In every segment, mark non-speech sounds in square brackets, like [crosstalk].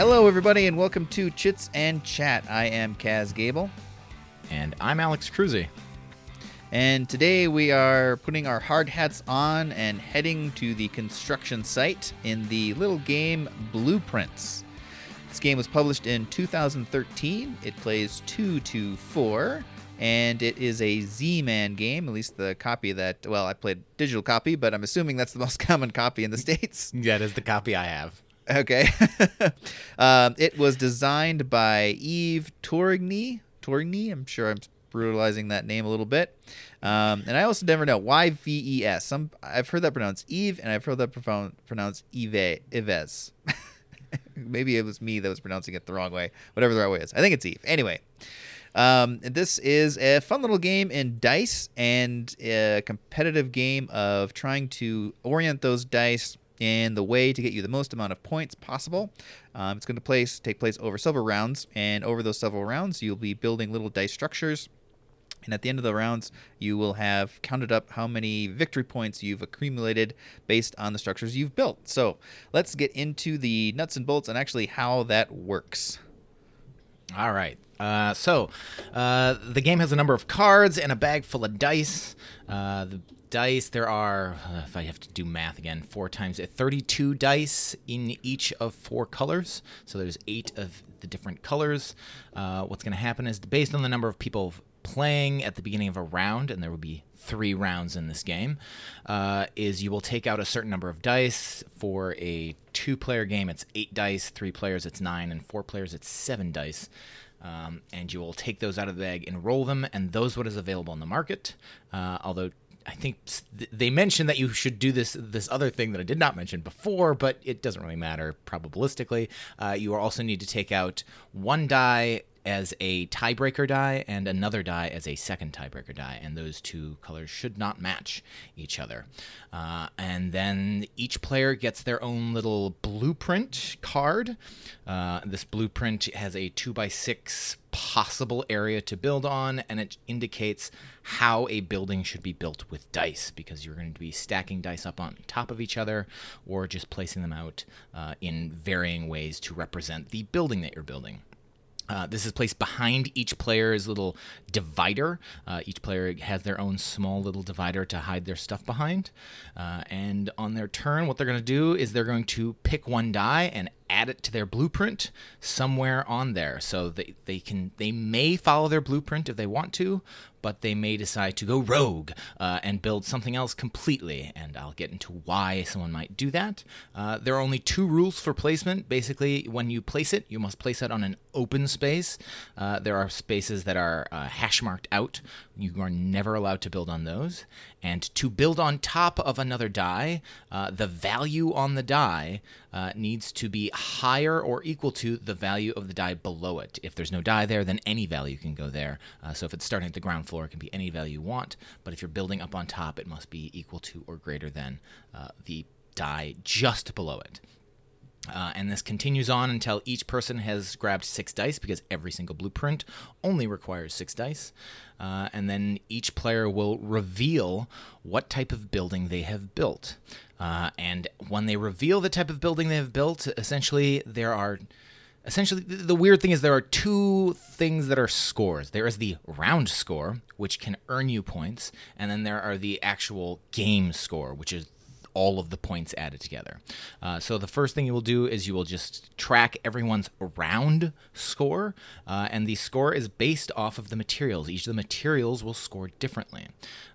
Hello, everybody, and welcome to Chits and Chat. I am Kaz Gable, And I'm Alex Cruzy. and today we are putting our hard hats on and heading to the construction site in the little game Blueprints. This game was published in 2013. It plays 2 to 4, and it is a Z Man game, at least the copy that, well, I played digital copy, but I'm assuming that's the most [laughs] common copy in the States. Yeah, that is the copy I have. Okay. [laughs] um, it was designed by Yves Tourigny. Tourigny? I'm sure I'm brutalizing that name a little bit. Um, and I also never know. Y V E S. Some I've heard that pronounced Eve, and I've heard that profound, pronounced Eve. Ives. [laughs] Maybe it was me that was pronouncing it the wrong way. Whatever the right way is. I think it's Eve. Anyway. Um, this is a fun little game in dice and a competitive game of trying to orient those dice in the way to get you the most amount of points possible. Um, it's going to place take place over several rounds, and over those several rounds, you'll be building little dice structures. And at the end of the rounds, you will have counted up how many victory points you've accumulated based on the structures you've built. So let's get into the nuts and bolts and actually how that works. All right. Uh, so, uh, the game has a number of cards and a bag full of dice. Uh, the dice, there are, uh, if I have to do math again, four times uh, 32 dice in each of four colors. So, there's eight of the different colors. What's going to happen is based on the number of people playing at the beginning of a round, and there will be three rounds in this game, uh, is you will take out a certain number of dice. For a two player game, it's eight dice, three players, it's nine, and four players, it's seven dice. Um, and you will take those out of the bag and roll them, and those what is available in the market. Uh, although I think th- they mentioned that you should do this this other thing that I did not mention before, but it doesn't really matter probabilistically. Uh, you also need to take out one die as a tiebreaker die and another die as a second tiebreaker die, and those two colors should not match each other. Uh, and then each player gets their own little blueprint card. Uh, this blueprint has a two by six possible area to build on, and it indicates how a building should be built with dice because you're going to be stacking dice up on top of each other or just placing them out uh, in varying ways to represent the building that you're building. Uh, this is placed behind each player's little divider. Uh, each player has their own small little divider to hide their stuff behind. Uh, and on their turn, what they're going to do is they're going to pick one die and add it to their blueprint somewhere on there. So they, they can they may follow their blueprint if they want to, but they may decide to go rogue uh, and build something else completely. And I'll get into why someone might do that. Uh, there are only two rules for placement. Basically, when you place it, you must place it on an open space. Uh, there are spaces that are uh, hash marked out. You are never allowed to build on those. And to build on top of another die, uh, the value on the die uh, needs to be higher or equal to the value of the die below it. If there's no die there, then any value can go there. Uh, so if it's starting at the ground floor, it can be any value you want. But if you're building up on top, it must be equal to or greater than uh, the die just below it. Uh, and this continues on until each person has grabbed six dice because every single blueprint only requires six dice. Uh, and then each player will reveal what type of building they have built. Uh, and when they reveal the type of building they have built, essentially there are. Essentially, the weird thing is there are two things that are scores. There is the round score, which can earn you points, and then there are the actual game score, which is all of the points added together. Uh, so the first thing you will do is you will just track everyone's round score, uh, and the score is based off of the materials. Each of the materials will score differently.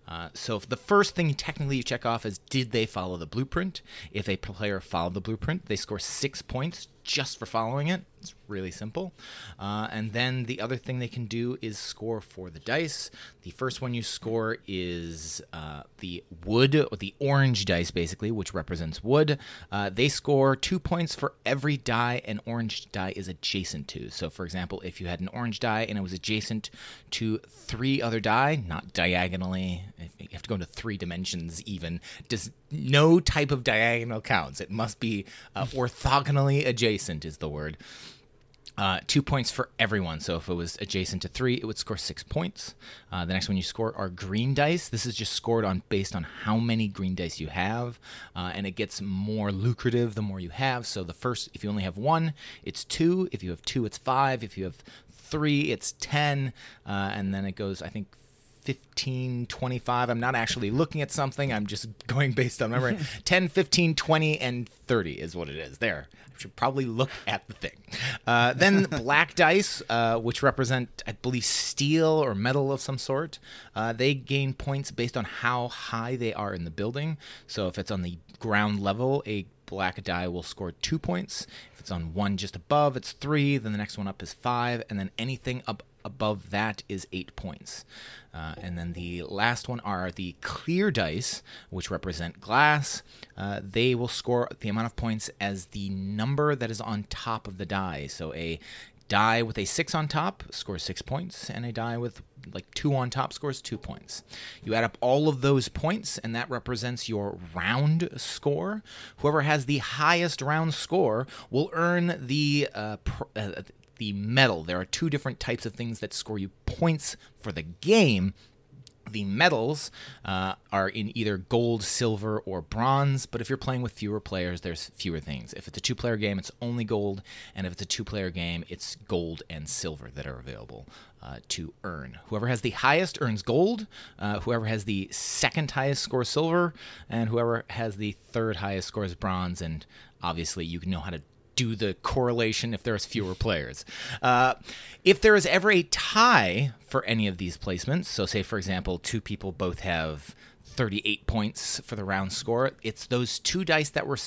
Uh, so the first thing technically you check off is did they follow the blueprint? If a player followed the blueprint, they score six points just for following it. It's really simple. Uh, and then the other thing they can do is score for the dice. The first one you score is uh, the wood, or the orange dice, basically, which represents wood. Uh, they score two points for every die an orange die is adjacent to. So, for example, if you had an orange die and it was adjacent to three other die, not diagonally, you have to go into three dimensions even, does no type of diagonal counts. It must be uh, [laughs] orthogonally adjacent, is the word. Uh, two points for everyone. So if it was adjacent to three, it would score six points. Uh, the next one you score are green dice. This is just scored on based on how many green dice you have, uh, and it gets more lucrative the more you have. So the first, if you only have one, it's two. If you have two, it's five. If you have three, it's ten, uh, and then it goes. I think 15, 25. I'm not actually looking at something. I'm just [laughs] going based on memory. [laughs] 10, 15, 20, and 30 is what it is. There. I should probably look at the thing. Uh, then [laughs] black dice, uh, which represent, I believe, steel or metal of some sort. Uh, they gain points based on how high they are in the building. So if it's on the ground level, a black die will score two points. If it's on one just above, it's three. Then the next one up is five. And then anything up above that is eight points. Uh, and then the last one are the clear dice, which represent glass. Uh, they will score the amount of points as the number that is on top of the die. So a die with a six on top scores six points, and a die with like two on top scores two points. You add up all of those points, and that represents your round score. Whoever has the highest round score will earn the uh, pr- uh, the medal. There are two different types of things that score you points for the game. The medals uh, are in either gold, silver, or bronze, but if you're playing with fewer players, there's fewer things. If it's a two player game, it's only gold, and if it's a two player game, it's gold and silver that are available uh, to earn. Whoever has the highest earns gold, uh, whoever has the second highest scores silver, and whoever has the third highest scores bronze, and obviously you can know how to do the correlation if there's fewer players. Uh, if there is ever a tie for any of these placements, so say for example, two people both have 38 points for the round score, it's those two dice that were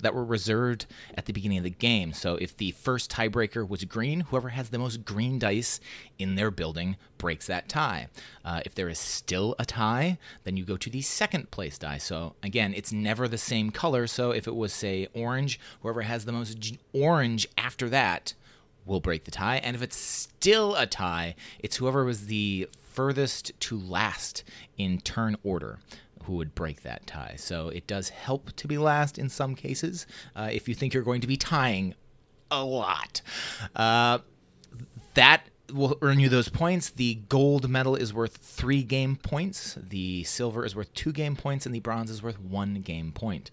that were reserved at the beginning of the game. So if the first tiebreaker was green, whoever has the most green dice in their building breaks that tie. Uh, if there is still a tie, then you go to the second place die. So again, it's never the same color. So if it was, say, orange, whoever has the most orange after that will break the tie. And if it's still a tie, it's whoever was the furthest to last in turn order who would break that tie. So it does help to be last in some cases uh, if you think you're going to be tying a lot. Uh, that will earn you those points. The gold medal is worth three game points, the silver is worth two game points, and the bronze is worth one game point.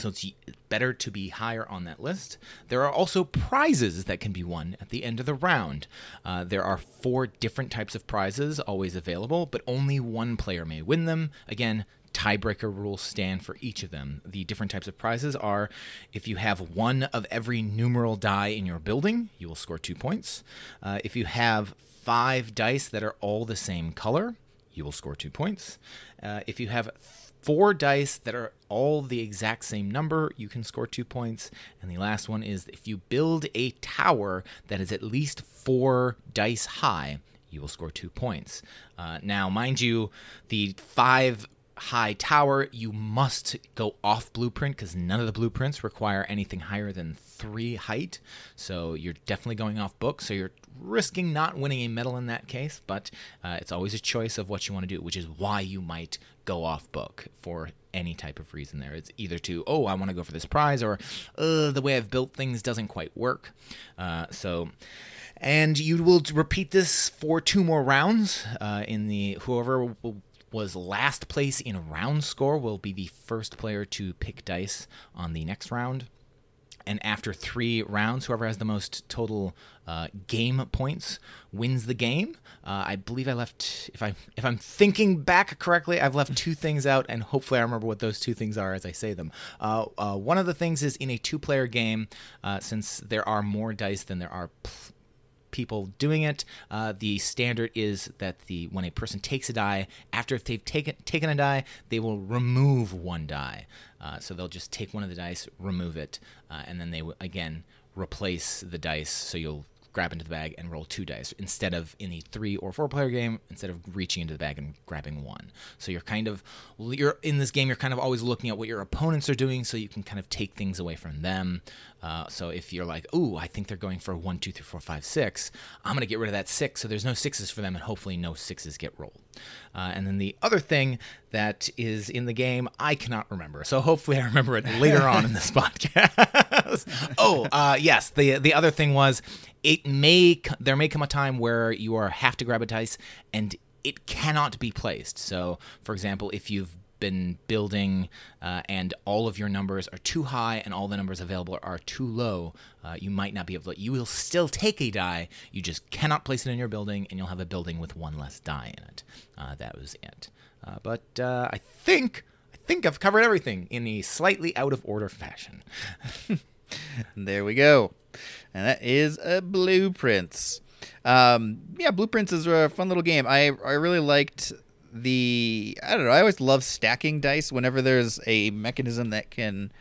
So it's better to be higher on that list. There are also prizes that can be won at the end of the round. Uh, there are four different types of prizes always available, but only one player may win them. Again, tiebreaker rules stand for each of them. The different types of prizes are if you have one of every numeral die in your building, you will score two points. Uh, if you have five dice that are all the same color, you will score two points. Uh, if you have four dice that are all the exact same number, you can score two points. And the last one is if you build a tower that is at least four dice high, you will score two points. Uh, now, mind you, the five high tower, you must go off blueprint because none of the blueprints require anything higher than three height. So you're definitely going off book. So you're risking not winning a medal in that case, but uh, it's always a choice of what you want to do, which is why you might go off book for any type of reason there. It's either to, oh, I want to go for this prize, or the way I've built things doesn't quite work. Uh, so and you will repeat this for two more rounds. Uh, in the whoever was last place in round score will be the first player to pick dice on the next round. And after three rounds, whoever has the most total uh, game points wins the game. Uh, I believe I left, if I if I'm thinking back correctly, I've left two things out, and hopefully I remember what those two things are as I say them. Uh, uh one of the things is in a two-player game, uh, since there are more dice than there are. Pl- people doing it. Uh, the standard is that the when a person takes a die, after if they've taken taken a die, they will remove one die. Uh, so they'll just take one of the dice, remove it, uh, and then they w- again replace the dice. So you'll grab into the bag and roll two dice instead of in the three or four player game instead of reaching into the bag and grabbing one so you're kind of you're in this game you're kind of always looking at what your opponents are doing so you can kind of take things away from them uh, so if you're like oh i think they're going for one two three four five six i'm going to get rid of that six so there's no sixes for them and hopefully no sixes get rolled Uh, and then the other thing that is in the game, I cannot remember. So hopefully I remember it later on in this [laughs] podcast. [laughs] oh, uh, yes. The the other thing was it may there may come a time where you are have to grab a dice and it cannot be placed. So, for example, if you've been building uh, and all of your numbers are too high and all the numbers available are too low, uh, you might not be able to. You will still take a die. You just cannot place it in your building, and you'll have a building with one less die in it. Uh, that was it. Uh, but uh, I think I think I've covered everything in a slightly out of order fashion. [laughs] there we go, and that is a blueprints. Um, yeah, blueprints is a fun little game. I I really liked the I don't know. I always love stacking dice whenever there's a mechanism that can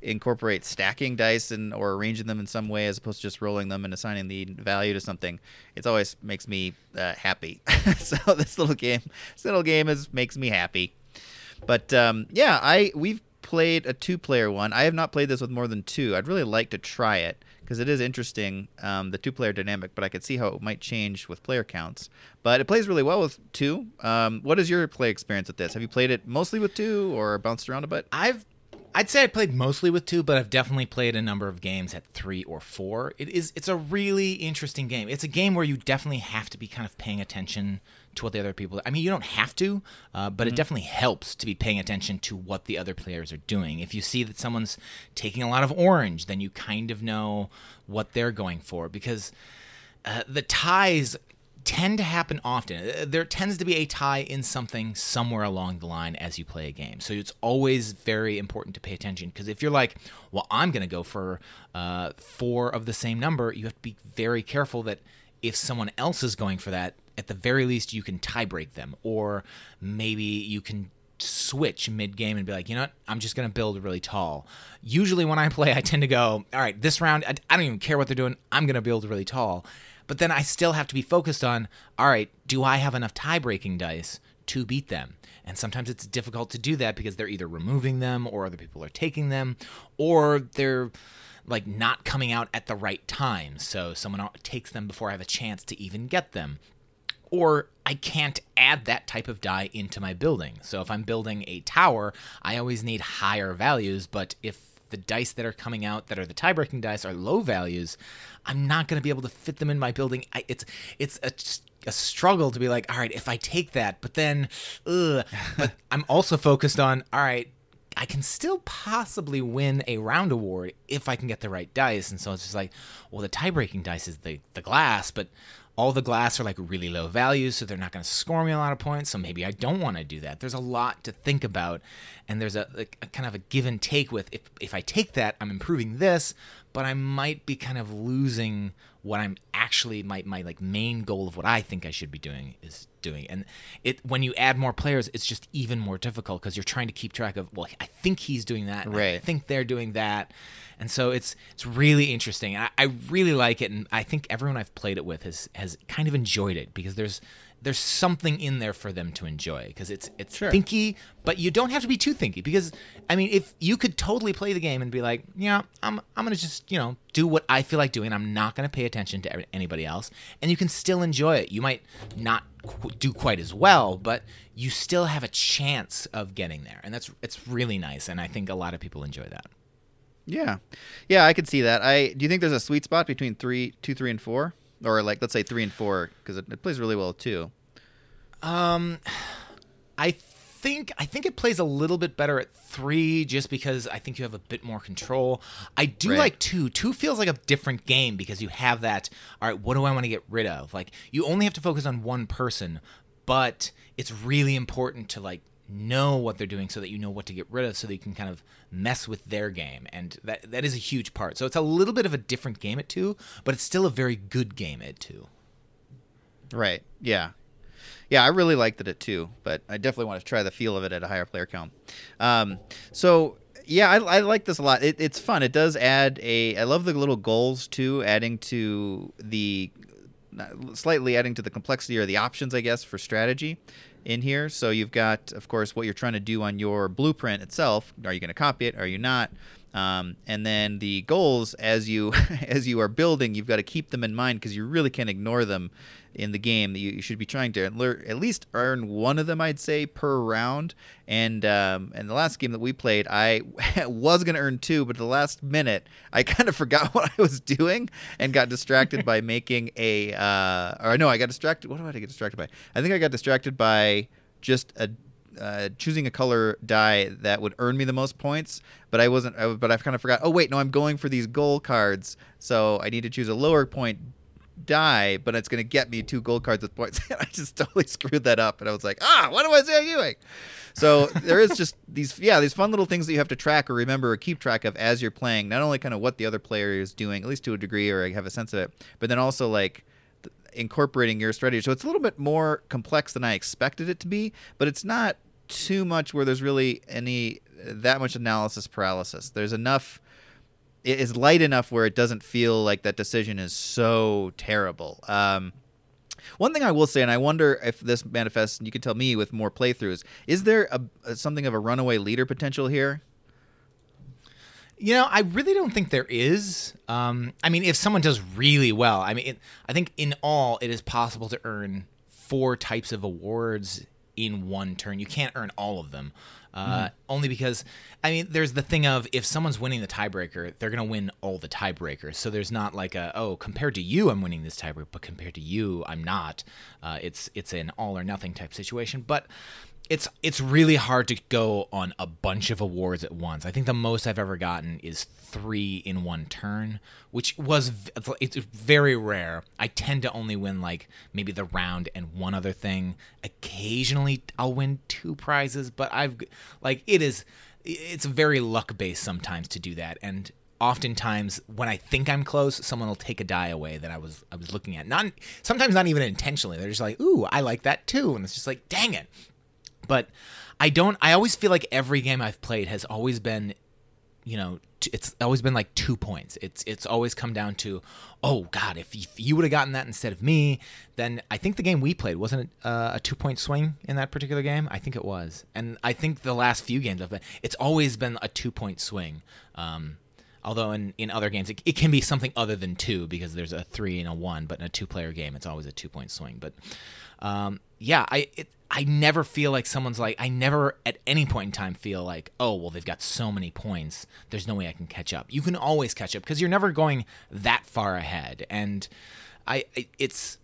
incorporate stacking dice and or arranging them in some way as opposed to just rolling them and assigning the value to something. It always makes me uh, happy. [laughs] so this little game, this little game is makes me happy. But um, yeah, I we've played a two-player one. I have not played this with more than two. I'd really like to try it because it is interesting, um, the two-player dynamic. But I could see how it might change with player counts. But it plays really well with two. Um, what is your play experience with this? Have you played it mostly with two or bounced around a bit? I've I'd say I played mostly with two, but I've definitely played a number of games at three or four. It is it's a really interesting game. It's a game where you definitely have to be kind of paying attention to what the other people. I mean, you don't have to, uh, but mm-hmm. it definitely helps to be paying attention to what the other players are doing. If you see that someone's taking a lot of orange, then you kind of know what they're going for because. Uh, the ties tend to happen often. Uh, there tends to be a tie in something somewhere along the line as you play a game. So it's always very important to pay attention because if you're like, well, I'm going to go for uh, four of the same number, you have to be very careful that if someone else is going for that, at the very least, you can tie break them, or maybe you can switch mid game and be like, you know what, I'm just gonna build really tall. Usually when I [laughs] play, I tend to go, all right, this round, I, don't even care what they're doing. I'm gonna build really tall. But then I still have to be focused on all right, do I have enough tie breaking dice to beat them? And sometimes it's difficult to do that because they're either removing them or other people are taking them or they're like not coming out at the right time. So someone takes them before I have a chance to even get them. Or I can't add that type of die into my building. So if I'm building a tower, I always need higher values, but if the dice that are coming out that are the tie-breaking dice are low values, I'm not going to be able to fit them in my building. I, it's it's a, a struggle to be like, all right, if I take that, but then, ugh. but [laughs] I'm also focused on, all right, I can still possibly win a round award if I can get the right dice. And so it's just like, well, the tie-breaking dice is the the glass, but all the glass are like really low values, so they're not going to score me a lot of points. So maybe I don't want to do that. There's a lot to think about, and there's a, a, a, kind of a give and take with if if I take that, I'm improving this, but I might be kind of losing what I'm actually my my like main goal of what I think I should be doing is doing. And it when you add more players, it's just even more difficult because you're trying to keep track of well, I think he's doing that, right? I think they're doing that and so it's it's really interesting. I, I really like it, and I think everyone I've played it with has has kind of enjoyed it because there's there's something in there for them to enjoy because it's it's sure. thinky, but you don't have to be too thinky because I mean if you could totally play the game and be like, yeah, I'm I'm gonna just you know do what I feel like doing. I'm not gonna pay attention to anybody else, and you can still enjoy it. You might not qu- do quite as well, but you still have a chance of getting there, and that's it's really nice. And I think a lot of people enjoy that. Yeah, yeah, I could see that. I do you think there's a sweet spot between three, two, three, and four, or like let's say three and four because it, it, plays really well too. Um, I think I think it plays a little bit better at three just because I think you have a bit more control. I do right. like two. Two feels like a different game because you have that. All right, what do I want to get rid of? Like you only have to focus on one person, but it's really important to like know what they're doing so that you know what to get rid of so that you can kind of mess with their game. And that that is a huge part. So it's a little bit of a different game at 2 but it's still a very good game at 2 right. Yeah. Yeah i really liked it at 2 but i definitely want to try the feel of it at a higher player count. Um, so yeah I, I, like this a lot. It, it's fun. It does add a i love the little goals too adding to the slightly adding to the complexity or the options i guess for strategy in here. So you've got, of course, what you're trying to do on your blueprint itself. Are you going to copy it? Are you not? Um, and then the goals as you [laughs] as you are building, you've got to keep them in mind because you really can't ignore them in the game. You, you should be trying to at least earn one of them, I'd say, per round. And um, and the last game that we played, I [laughs] was gonna earn two, but at the last minute, I [laughs] kind of forgot what I was doing and got distracted by making a. Uh, or no, I got distracted. What did I get distracted by? I think I got distracted by just a uh, choosing a color die that would earn me the most points, but I wasn't. I, but I've kind of forgot. Oh wait, no, I'm going for these goal cards, so I need to choose a lower point die, but it's going to get me two gold cards with points. [laughs] I just totally [laughs] screwed that up, and I was like, ah, what was I doing? So there is just [laughs] these, yeah, these fun little things that you have to track or remember or keep track of as you're playing. Not only kind of what the other player is doing, at least to a degree, or have a sense of it, but then also like incorporating your strategy. So it's a little bit more complex than I expected it to be, but it's not too much where there's really any that much analysis paralysis. There's enough it is light enough where it doesn't feel like that decision is so terrible. Um, one thing I will say, and I wonder if this manifests, and you can tell me with more playthroughs, is there a, a something of a runaway leader potential here? You know, I really don't think there is. Um, I mean, if someone does really well, I mean, it, I think in all it is possible to earn four types of awards in one turn. You can't earn all of them. Uh, mm. Only because, I mean, there's the thing of if someone's winning the tiebreaker, they're going to win all the tiebreakers. So there's not like a oh, compared to you, I'm winning this tiebreaker, but compared to you, I'm not. Uh, it's it's an all or nothing type situation. But it's it's really hard to go on a bunch of awards at once. I think the most I've ever gotten is three in one turn, which was it's very rare. I tend to only win like maybe the round and one other thing. Occasionally, I'll win two prizes, but I've like it is it's very luck based sometimes to do that, and oftentimes when I think I'm close, someone will take a die away that I was I was looking at. Not sometimes not even intentionally. They're just like, "Ooh, I like that too," and it's just like, "Dang it." But I don't. I always feel like every game I've played has always been, you know, it's always been like two points. It's it's always come down to, oh God, if, if you would have gotten that instead of me, then I think the game we played wasn't it uh, a two point swing in that particular game. I think it was, and I think the last few games I've been, it's always been a two point swing. Um, although in, in other games it, it, can be something other than two because there's a three and a one, but in a two player game it's always a two point swing. But um, yeah, I it, I never feel like someone's like I never at any point in time feel like oh well they've got so many points there's no way I can catch up. You can always catch up because you're never going that far ahead and I it's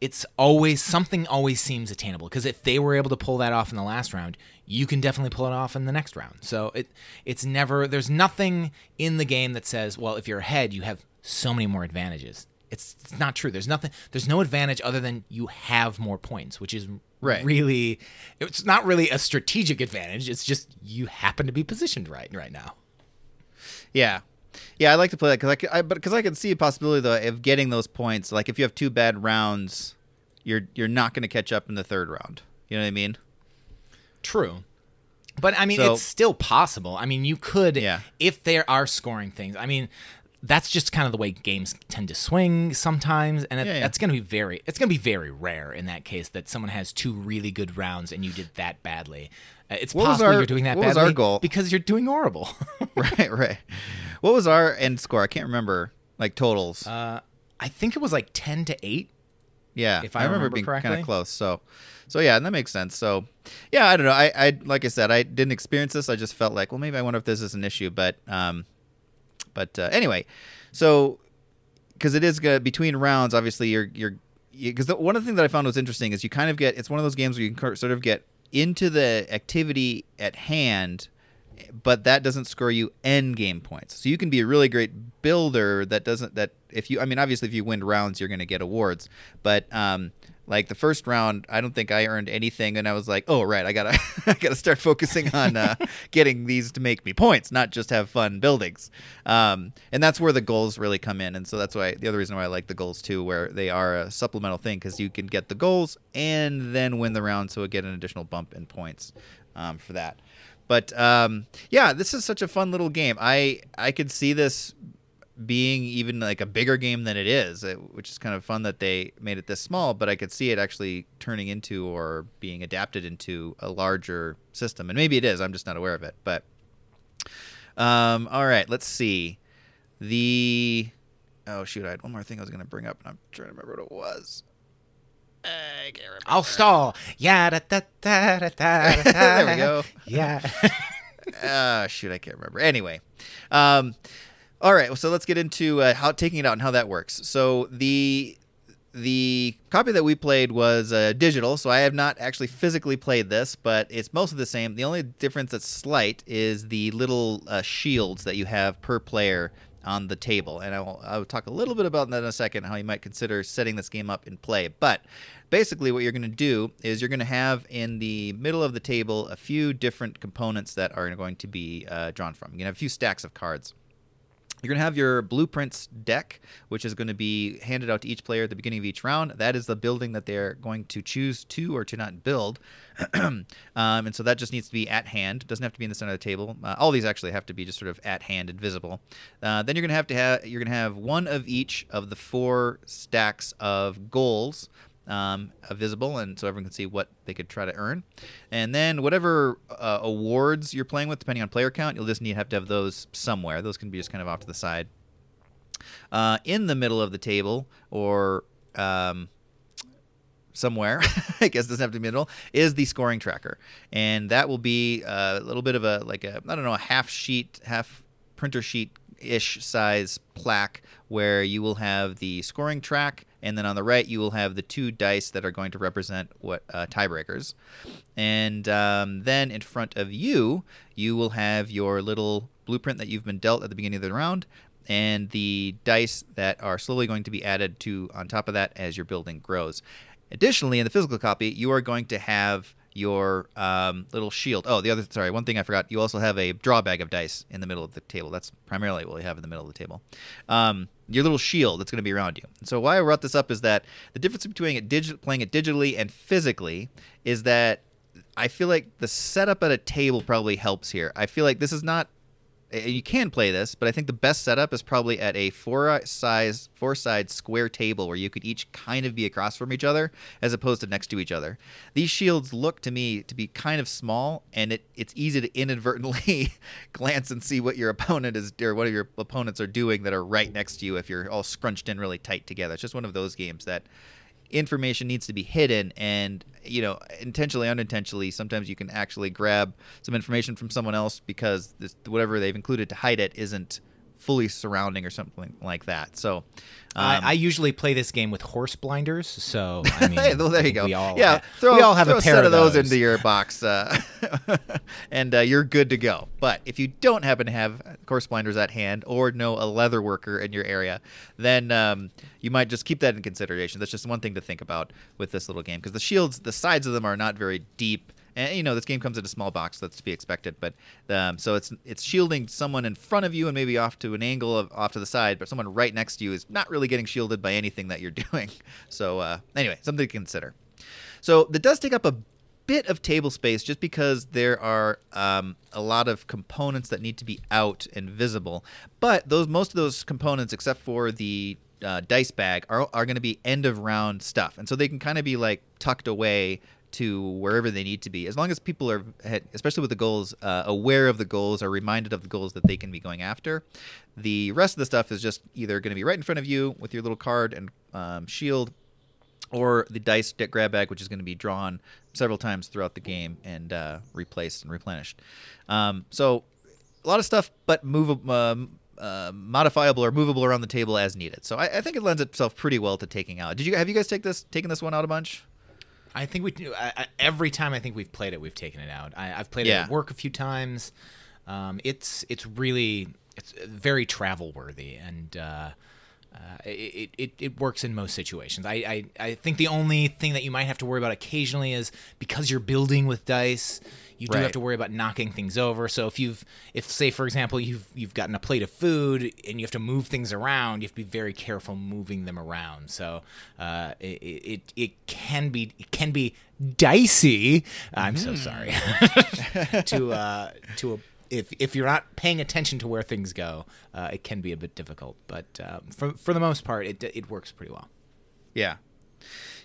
it's always something always seems attainable because if they were able to pull that off in the last round, you can definitely pull it off in the next round. So it it's never there's nothing in the game that says well if you're ahead you have so many more advantages. It's, it's not true. There's nothing. There's no advantage other than you have more points, which is right. really. It's not really a strategic advantage. It's just you happen to be positioned right right now. Yeah, yeah. I like to play that because I, I but because I can see a possibility though of getting those points. Like if you have two bad rounds, you're you're not going to catch up in the third round. You know what I mean? True. But I mean, so, it's still possible. I mean, you could, yeah. if there are scoring things. I mean, that's just kind of the way games tend to swing sometimes, and it, yeah, yeah. that's going to be very it's going to be very rare in that case that someone has two really good rounds and you did that badly. Uh, it's what possible our, you're doing that what badly was our goal? because you're doing horrible. [laughs] right, right. What was our end score? I can't remember like totals. Uh, I think it was like ten to eight. Yeah, if I, I remember, remember being kind of close. So, so yeah, and that makes sense. So, yeah, I don't know. I, I like I said, I didn't experience this. I just felt like, well, maybe I wonder if this is an issue. But um, but uh, anyway, so because it is between rounds, obviously you're you're because you, one of the things that I found was interesting is you kind of get it's one of those games where you can sort of get into the activity at hand but that doesn't score you end game points. So you can be a really great builder that doesn't that if you I mean obviously if you win rounds you're going to get awards, but um, like the first round, I don't think I earned anything, and I was like, "Oh, right, I gotta, [laughs] I gotta start focusing on uh, [laughs] getting these to make me points, not just have fun buildings." Um, and that's where the goals really come in, and so that's why the other reason why I like the goals too, where they are a supplemental thing because you can get the goals and then win the round, so get an additional bump in points um, for that. But um, yeah, this is such a fun little game. I I could see this being even like a bigger game than it is, which is kind of fun that they made it this small. But I could see it actually turning into or being adapted into a larger system, and maybe it is. I'm just not aware of it. But Um, all right, let's see. The oh shoot, I had one more thing I was gonna bring up, and I'm trying to remember what it was. I can't remember. I'll stall. Yeah, da, da, da, da, da, [laughs] da. There we go. Yeah. [laughs] Ah, shoot, I can't remember. Anyway, um, all right. So let's get into uh, how taking it out and how that works. So the the copy that we played was uh, digital, so I have not actually physically played this, but it's mostly the same. The only difference that's slight is the little uh, shields that you have per player on the table, and I will, I will talk a little bit about that in a second. How you might consider setting this game up in play, but basically what you're going to do is you're going to have in the middle of the table a few different components that are going to be uh, drawn from. You're going to have a few stacks of cards. You're going to have your blueprints deck, which is going to be handed out to each player at the beginning of each round. That is the building that they're going to choose to or to not build. [clears throat] um, and so that just needs to be at hand. It doesn't have to be in the center of the table. Uh, all these actually have to be just sort of at hand and visible. Uh, then you're going to have to have you're going to have one of each of the four stacks of goals um, visible, and so everyone can see what they could try to earn. And then whatever uh, awards you're playing with, depending on player count, you'll just need to have to have those somewhere. Those can be just kind of off to the side. Uh, in the middle of the table, or um, somewhere, [laughs] I guess doesn't have to be middle, is the scoring tracker, and that will be a little bit of a like a I don't know a half sheet, half printer sheet ish size plaque where you will have the scoring track and then on the right you will have the two dice that are going to represent what uh, tiebreakers. And um, then in front of you you will have your little blueprint that you've been dealt at the beginning of the round and the dice that are slowly going to be added to on top of that as your building grows. Additionally in the physical copy you are going to have your um, little shield. Oh, the other sorry, one thing I forgot. You also have a draw bag of dice in the middle of the table. That's primarily what you have in the middle of the table. Um, your little shield that's going to be around you. so why I brought this up is that the difference between it digi- playing it digitally and physically is that I feel like the setup at a table probably helps here. I feel like this is not you can play this, but I think the best setup is probably at a four size four side square table where you could each kind of be across from each other as opposed to next to each other. These shields look to me to be kind of small and it, it's easy to inadvertently [laughs] glance and see what your opponent is or what your opponents are doing that are right next to you if you're all scrunched in really tight together. It's just one of those games that information needs to be hidden and you know intentionally unintentionally sometimes you can actually grab some information from someone else because this, whatever they've included to hide it isn't fully surrounding or something like that so um, I, I, usually play this game with horse blinders, so I [laughs] mean, well, there you go. We all, yeah, throw, we all have a pair set of those. those into your box, uh, [laughs] and uh, you're good to go. But if you don't happen to have horse blinders at hand or know a leather worker in your area, then um, you might just keep that in consideration. That's just one thing to think about with this little game because the shields, the sides of them are not very deep and you know this game comes in a small box, so that's to be expected. But um, so it's it's shielding someone in front of you and maybe off to an angle of off to the side, but someone right next to you is not really getting shielded by anything that you're [laughs] doing. So uh, anyway, something to consider. So that does take up a bit of table space just because there are um, a lot of components that need to be out and visible. But those most of those components, except for the uh, dice bag, are, are going to be end of round stuff, and so they can kind of be like tucked away to wherever they need to be. As long as people are, especially with the goals, uh, aware of the goals, are reminded of the goals that they can be going after. The rest of the stuff is just either going to be right in front of you with your little card and um, shield, or the dice grab bag, which is going to be drawn several times throughout the game and uh, replaced and replenished. Um, so a lot of stuff, but move. Um, uh, modifiable or movable around the table as needed. So I, I, think it lends itself pretty well to taking out. Did you have you guys take this taken this one out a bunch? I think we do. I, every time I think we've played it, we've taken it out. I, have played yeah. it at work a few times. Um, it's it's really it's very travel worthy and. Uh, uh, it, it, it works in most situations. I, I, I think the only thing that you might have to worry about occasionally is because you're building with dice, you do right. have to worry about knocking things over. So if you've, if say for example you've you've gotten a plate of food and you have to move things around, you have to be very careful moving them around. So uh, it, it it can be it can be dicey. I'm so mm-hmm. sorry [laughs] to uh, to a if if you're not paying attention to where things go, uh, it can be a bit difficult. But um, for for the most part, it it works pretty well. Yeah.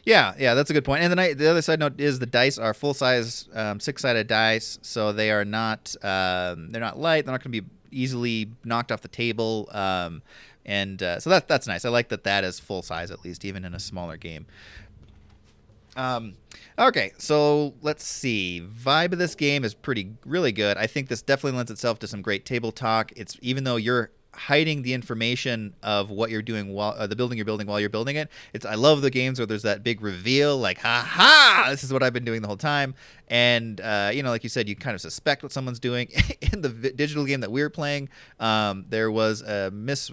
Yeah, yeah, that's a good point. And then the other side note is the dice are full size, um, six sided dice, so they are not um, they're not light. They're not going to be easily knocked off the table. Um, and uh, so that that's nice. I like that that is full size at least, even in a smaller game. Um, okay, so let's see. Vibe of this game is pretty really good. I think this definitely lends itself to some great table talk. It's even though you're hiding the information of what you're doing while uh, the building you're building while you're building it. It's I love the games where there's that big reveal, like ha ha, this is what I've been doing the whole time. And uh, you know, like you said, you kind of suspect what someone's doing. [laughs] In the vi- digital game that we were playing, um, there was a miss.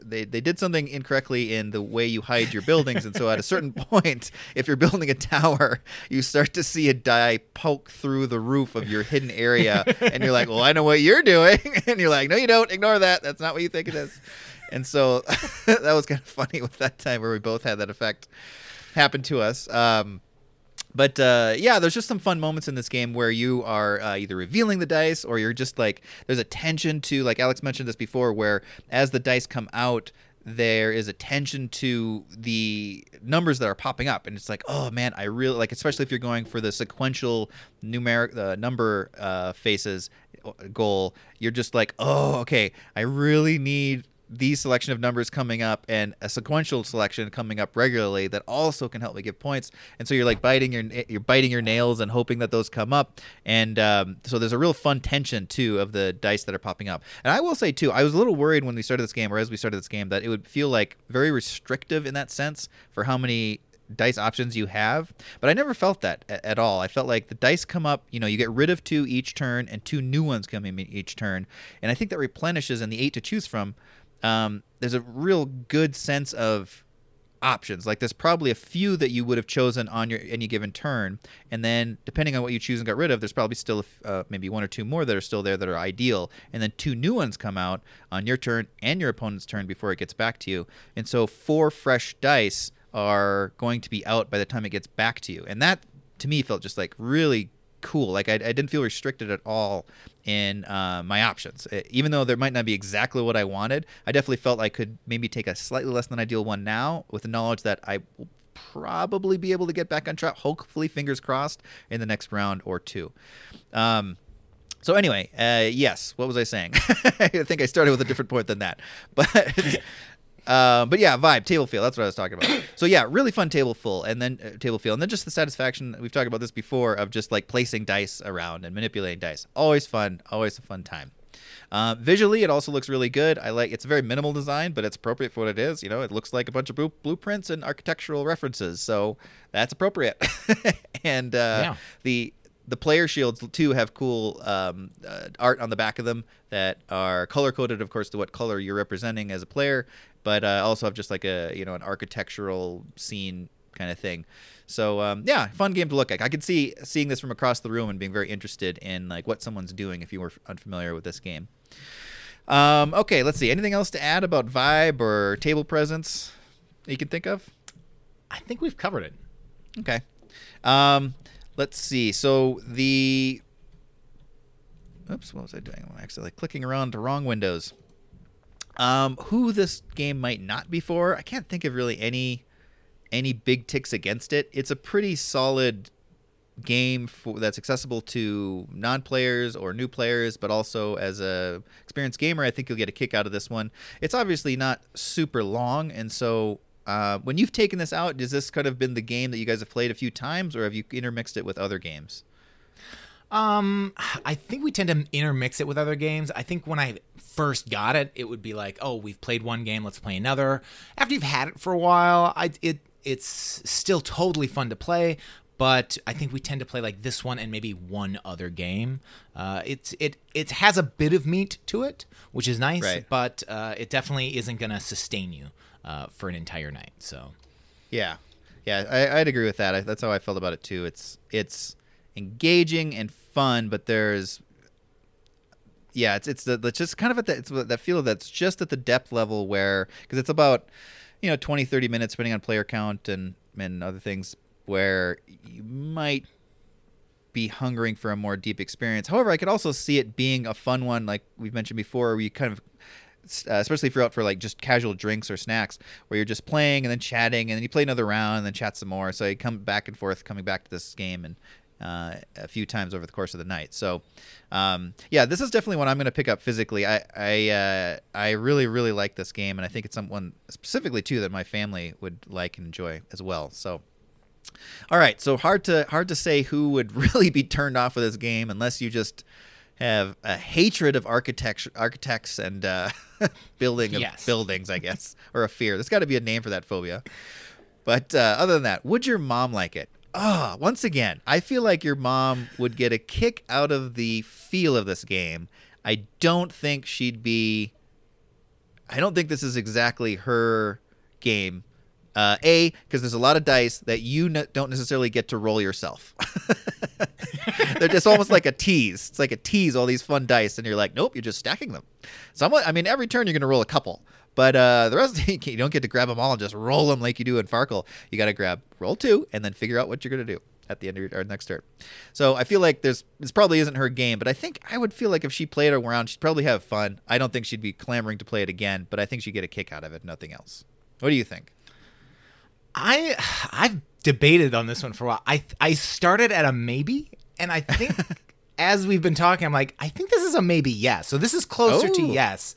They they did something incorrectly in the way you hide your buildings, and so at a certain [laughs] point, if you're building a tower, you start to see a die poke through the roof of your hidden area, and you're like, "Well, I know what you're doing," [laughs] and you're like, "No, you don't. Ignore that. That's not what you think it is." And so that was kind of funny with that time where we both had that effect happen to us. Um, but uh, yeah, there's just some fun moments in this game where you are uh, either revealing the dice or you're just like there's a tension to like Alex mentioned this before, where as the dice come out, there is attention to the numbers that are popping up, and it's like, oh man, I really like, especially if you're going for the sequential numeric uh, number uh, faces uh, goal. You're just like, oh, okay, I really need these selection of numbers coming up and a sequential selection coming up regularly that also can help me give points. And so you're like biting your you're biting your nails and hoping that those come up. And um, so there's a real fun tension too of the dice that are popping up. And i will say too i was a little worried when we started this game or as we started this game that it would feel like very restrictive in that sense for how many dice options you have. But i never felt that at all. I felt like the dice come up you know you get rid of two each turn and two new ones come in each turn. And i think that replenishes and the eight to choose from um, there's a real good sense of options. Like there's probably a few that you would have chosen on your any given turn, and then depending on what you choose and got rid of, there's probably still uh, maybe one or two more that are still there that are ideal, and then two new ones come out on your turn and your opponent's turn before it gets back to you, and so four fresh dice are going to be out by the time it gets back to you, and that to me felt just like really cool. Like I, I didn't feel restricted at all in uh, my options. Even though there might not be exactly what I wanted, I definitely felt I could maybe take a slightly less than ideal one now with the knowledge that I will probably be able to get back on track. Hopefully, fingers crossed, in the next round or two. Um, so anyway, uh, yes. What was I saying? [laughs] I think I started with a different point than that, [laughs] but uh, but yeah, vibe, table feel. That's what I was talking about. [coughs] so yeah, really fun table full, and then uh, table feel, and then just the satisfaction. We've talked about this before of just like placing dice around and manipulating dice. Always fun. Always a fun time. Uh, visually, it also looks really good. I like it's a very minimal design, but it's appropriate for what it is. You know, it looks like a bunch of blu- blueprints and architectural references, so that's appropriate. [laughs] and uh, Yeah. the the player shields too have cool um, uh, art on the back of them that are color coded, of course, to what color you're representing as a player, but uh, also have just like a you know an architectural scene kind of thing. So um, yeah, fun game to look at. I could see seeing this from across the room and being very interested in like what someone's doing if you were unfamiliar with this game. Um, okay, let's see. Anything else to add about vibe or table presence that you can think of? I think we've covered it. Okay. Um, let's see. So the oops, what was I doing? I'm actually clicking around to wrong windows. Um, who this game might not be for? I can't think of really any any big ticks against it. It's a pretty solid game for, that's accessible to non-players or new players, but also as a experienced gamer, I think you'll get a kick out of this one. It's obviously not super long, and so uh, when you've taken this out, has this kind of been the game that you guys have played a few times, or have you intermixed it with other games? Um, I think we tend to intermix it with other games. I think when I first got it, it would be like, oh, we've played one game, let's play another. After you've had it for a while, I it it's still totally fun to play. But I think we tend to play like this one and maybe one other game. Uh, it's it it has a bit of meat to it, which is nice, Right. but uh, it definitely isn't gonna sustain you uh, for an entire night. So Yeah, yeah, I, I'd agree with that. I, that's how I felt about it too. It's it's engaging and fun, but there's yeah, it's it's, the, it's just kind of at that it's that feel that's just at the depth level where because it's about you know 20 30 minutes depending on player count and and other things where you might be hungering for a more deep experience. However, I could also see it being a fun one, like we've mentioned before, where you kind of, uh, especially if you're out for like just casual drinks or snacks, where you're just playing and then chatting, and then you play another round and then chat some more. So you come back and forth, coming back to this game, and uh, a few times over the course of the night. So, um, yeah, this is definitely one I'm going to pick up physically. I I uh, I really really like this game, and I think it's someone specifically too that my family would like and enjoy as well. So. All right, so hard to hard to say who would [laughs] really be turned off with this game unless you just have a hatred of architecture, architects and uh, [laughs] building of Yes. buildings, I guess, or a fear. There's got to be a name for that phobia. But uh, other than that, would your mom like it? Ah, once again, I feel like your mom would get a kick out of the feel of this game. I don't think she'd be. I don't think this is exactly her game. Uh, a, because there's a lot of dice that you n- don't necessarily get to roll yourself. [laughs] They're just almost like a tease. It's like a tease, all these fun dice, and you're like, nope, you're just stacking them. Somewhat, I mean, every turn you're going to roll a couple, but uh, the rest [laughs] you don't get to grab them all and just roll them like you do in Farkle. You got to grab roll two and then figure out what you're going to do at the end of your next turn. So I feel like there's this probably isn't her game, but I think I would feel like if she played around, she'd probably have fun. I don't think she'd be clamoring to play it again, but I think she'd get a kick out of it, nothing else. What do you think? I I've debated on this one for a while. I I started at a maybe, and I think [laughs] as we've been talking, I'm like, I think this is a maybe yes. So this is closer to Oh. yes.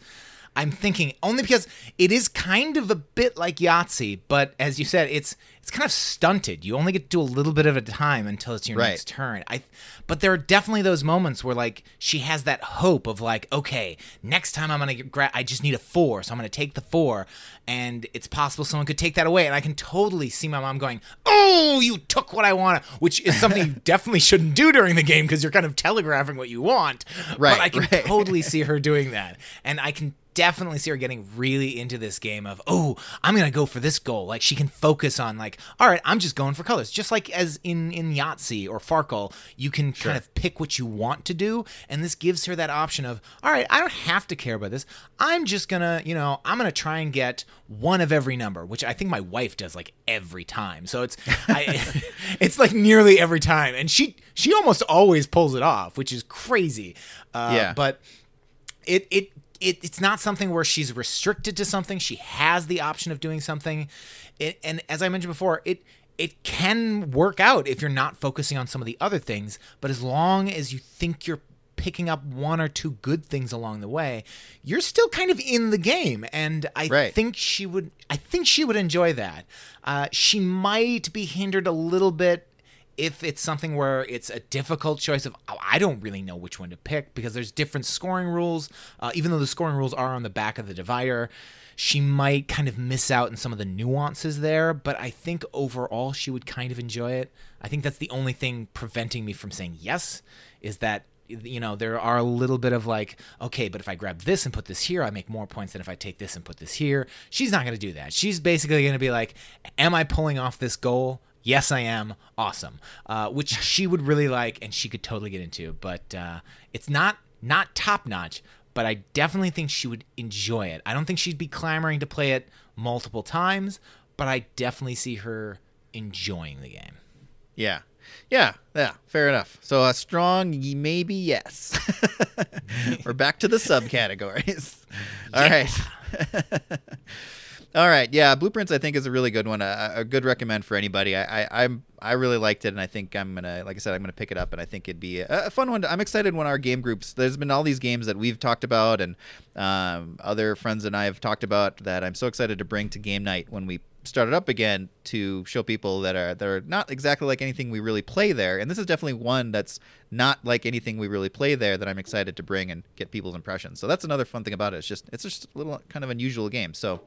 I'm thinking only because it is kind of a bit like Yahtzee, but as you said, it's it's kind of stunted. You only get to do a little bit of a time until it's your Right. next turn. I but there are definitely those moments where like she has that hope of like, okay, next time I'm gonna grab. I just need a four, so I'm gonna take the four, and it's possible someone could take that away, and I can totally see my mom going, "Oh, you took what I want," which is something you [laughs] definitely shouldn't do during the game because you're kind of telegraphing what you want. Right, But I can right. totally [laughs] see her doing that, and I can definitely see her getting really into this game of oh i'm gonna go for this goal. Like she can focus on like all right i'm just going for colors. Just like as in in yahtzee or farkle you can kind of pick what you want to do and this gives her that option of all right i don't have to care about this. I'm just gonna you know i'm gonna try and get one of every number which i think my wife does like every time. So it's I, [laughs] it's like nearly every time. And she she almost always pulls it off which is crazy. Uh, Yeah. but it it it, it's not something where she's restricted to something. She has the option of doing something, it, and as I mentioned before, it it can work out if you're not focusing on some of the other things. But as long as you think you're picking up one or two good things along the way, you're still kind of in the game. And I Right. think she would. I think she would enjoy that. Uh, she might be hindered a little bit if it's something where it's a difficult choice of oh, I don't really know which one to pick because there's different scoring rules. Uh, even though the scoring rules are on the back of the divider, she might kind of miss out in some of the nuances there. But I think overall she would kind of enjoy it. I think that's the only thing preventing me from saying yes is that you know there are a little bit of like okay but if i grab this and put this here i make more points than if i take this and put this here she's not going to do that she's basically going to be like am i pulling off this goal yes i am awesome uh, which [laughs] she would really like and she could totally get into but uh, it's not not top notch but i definitely think she would enjoy it i don't think she'd be clamoring to play it multiple times but i definitely see her enjoying the game Yeah. Yeah, yeah, fair enough. So a strong maybe yes. [laughs] We're back to the subcategories. [laughs] All right. All right. Yeah, Blueprints I think is a really good one. A, a good recommend for anybody. I, I I'm I really liked it, and I think I'm gonna, like I said, I'm gonna pick it up, and I think it'd be a, a fun one. To, I'm excited when our game groups. There's been all these games that we've talked about, and um, other friends and I have talked about that. I'm so excited to bring to game night when we start it up again to show people that are that are not exactly like anything we really play there. And this is definitely one that's not like anything we really play there that I'm excited to bring and get people's impressions. So that's another fun thing about it. It's just it's just a little kind of unusual game. So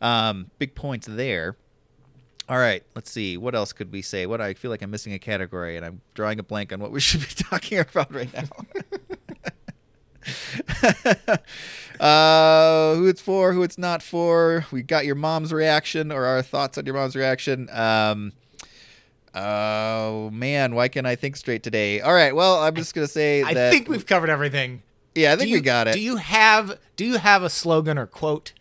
um, big points there. All right, let's see. What else could we say? What I feel like I'm missing a category, and I'm drawing a blank on what we [laughs] should be talking about right now. [laughs] uh, who it's for, who it's not for. We got your mom's reaction or our thoughts on your mom's reaction. Um, oh man, why can't I think straight today? All right, well, I'm just gonna say i that. think we've covered everything yeah, I think you- we got it. Do you have do you have a slogan or quote?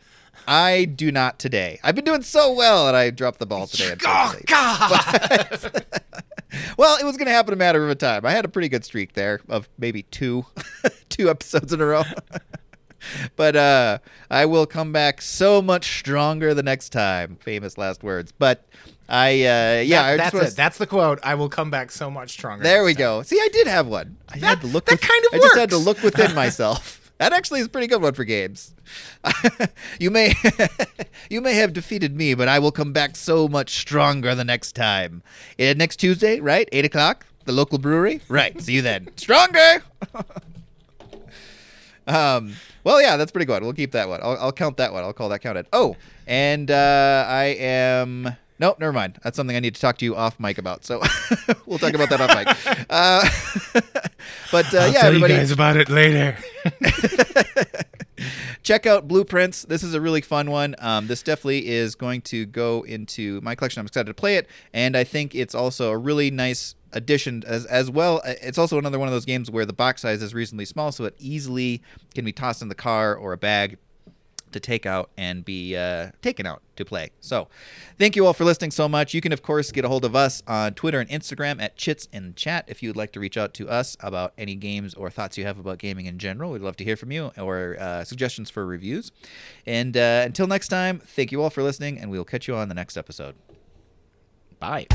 I do not today. I've been doing so well and I dropped the ball today. Oh. God! [laughs] well, it was going to happen a matter of a time. I had a pretty good streak there of maybe two, [laughs] two episodes in a row. [laughs] but uh, I will come back so much stronger the next time. Famous last words. But I uh, yeah, That- just that's wanna it. That's the quote. I will come back so much stronger. There we time. go. See, I did have one. I had to look. that with- kind of I just had to look within myself. That actually is a pretty good one for games. [laughs] you may [laughs] you may have defeated me, but I will come back so much stronger the next time. Uh, next Tuesday, right? Eight o'clock, the local brewery. Right. See you then. [laughs] Stronger. um. Well, yeah, that's pretty good. We'll keep that one. I'll, I'll count that one. I'll call that counted. Oh, and uh, I am. Nope, never mind. That's something I need to talk to you off mic about. So we'll talk about that off mic. Uh, but uh, yeah, everybody, you guys about it later. [laughs] check out Blueprints. This is a really fun one. Um, this definitely is going to go into my collection. I'm excited to play it, and I think it's also a really nice addition as as well. Uh, It's also another one of those games where the box size is reasonably small, so it easily can be tossed in the car or a bag to take out and be uh, taken out to play. So, thank you all for listening so much. You can, of course, get a hold of us on Twitter and Instagram at Chits and Chat if you would like to reach out to us about any games or thoughts you have about gaming in general. We'd love to hear from you or uh, suggestions for reviews. And uh, until next time, thank you all for listening, and we'll catch you on the next episode. Bye.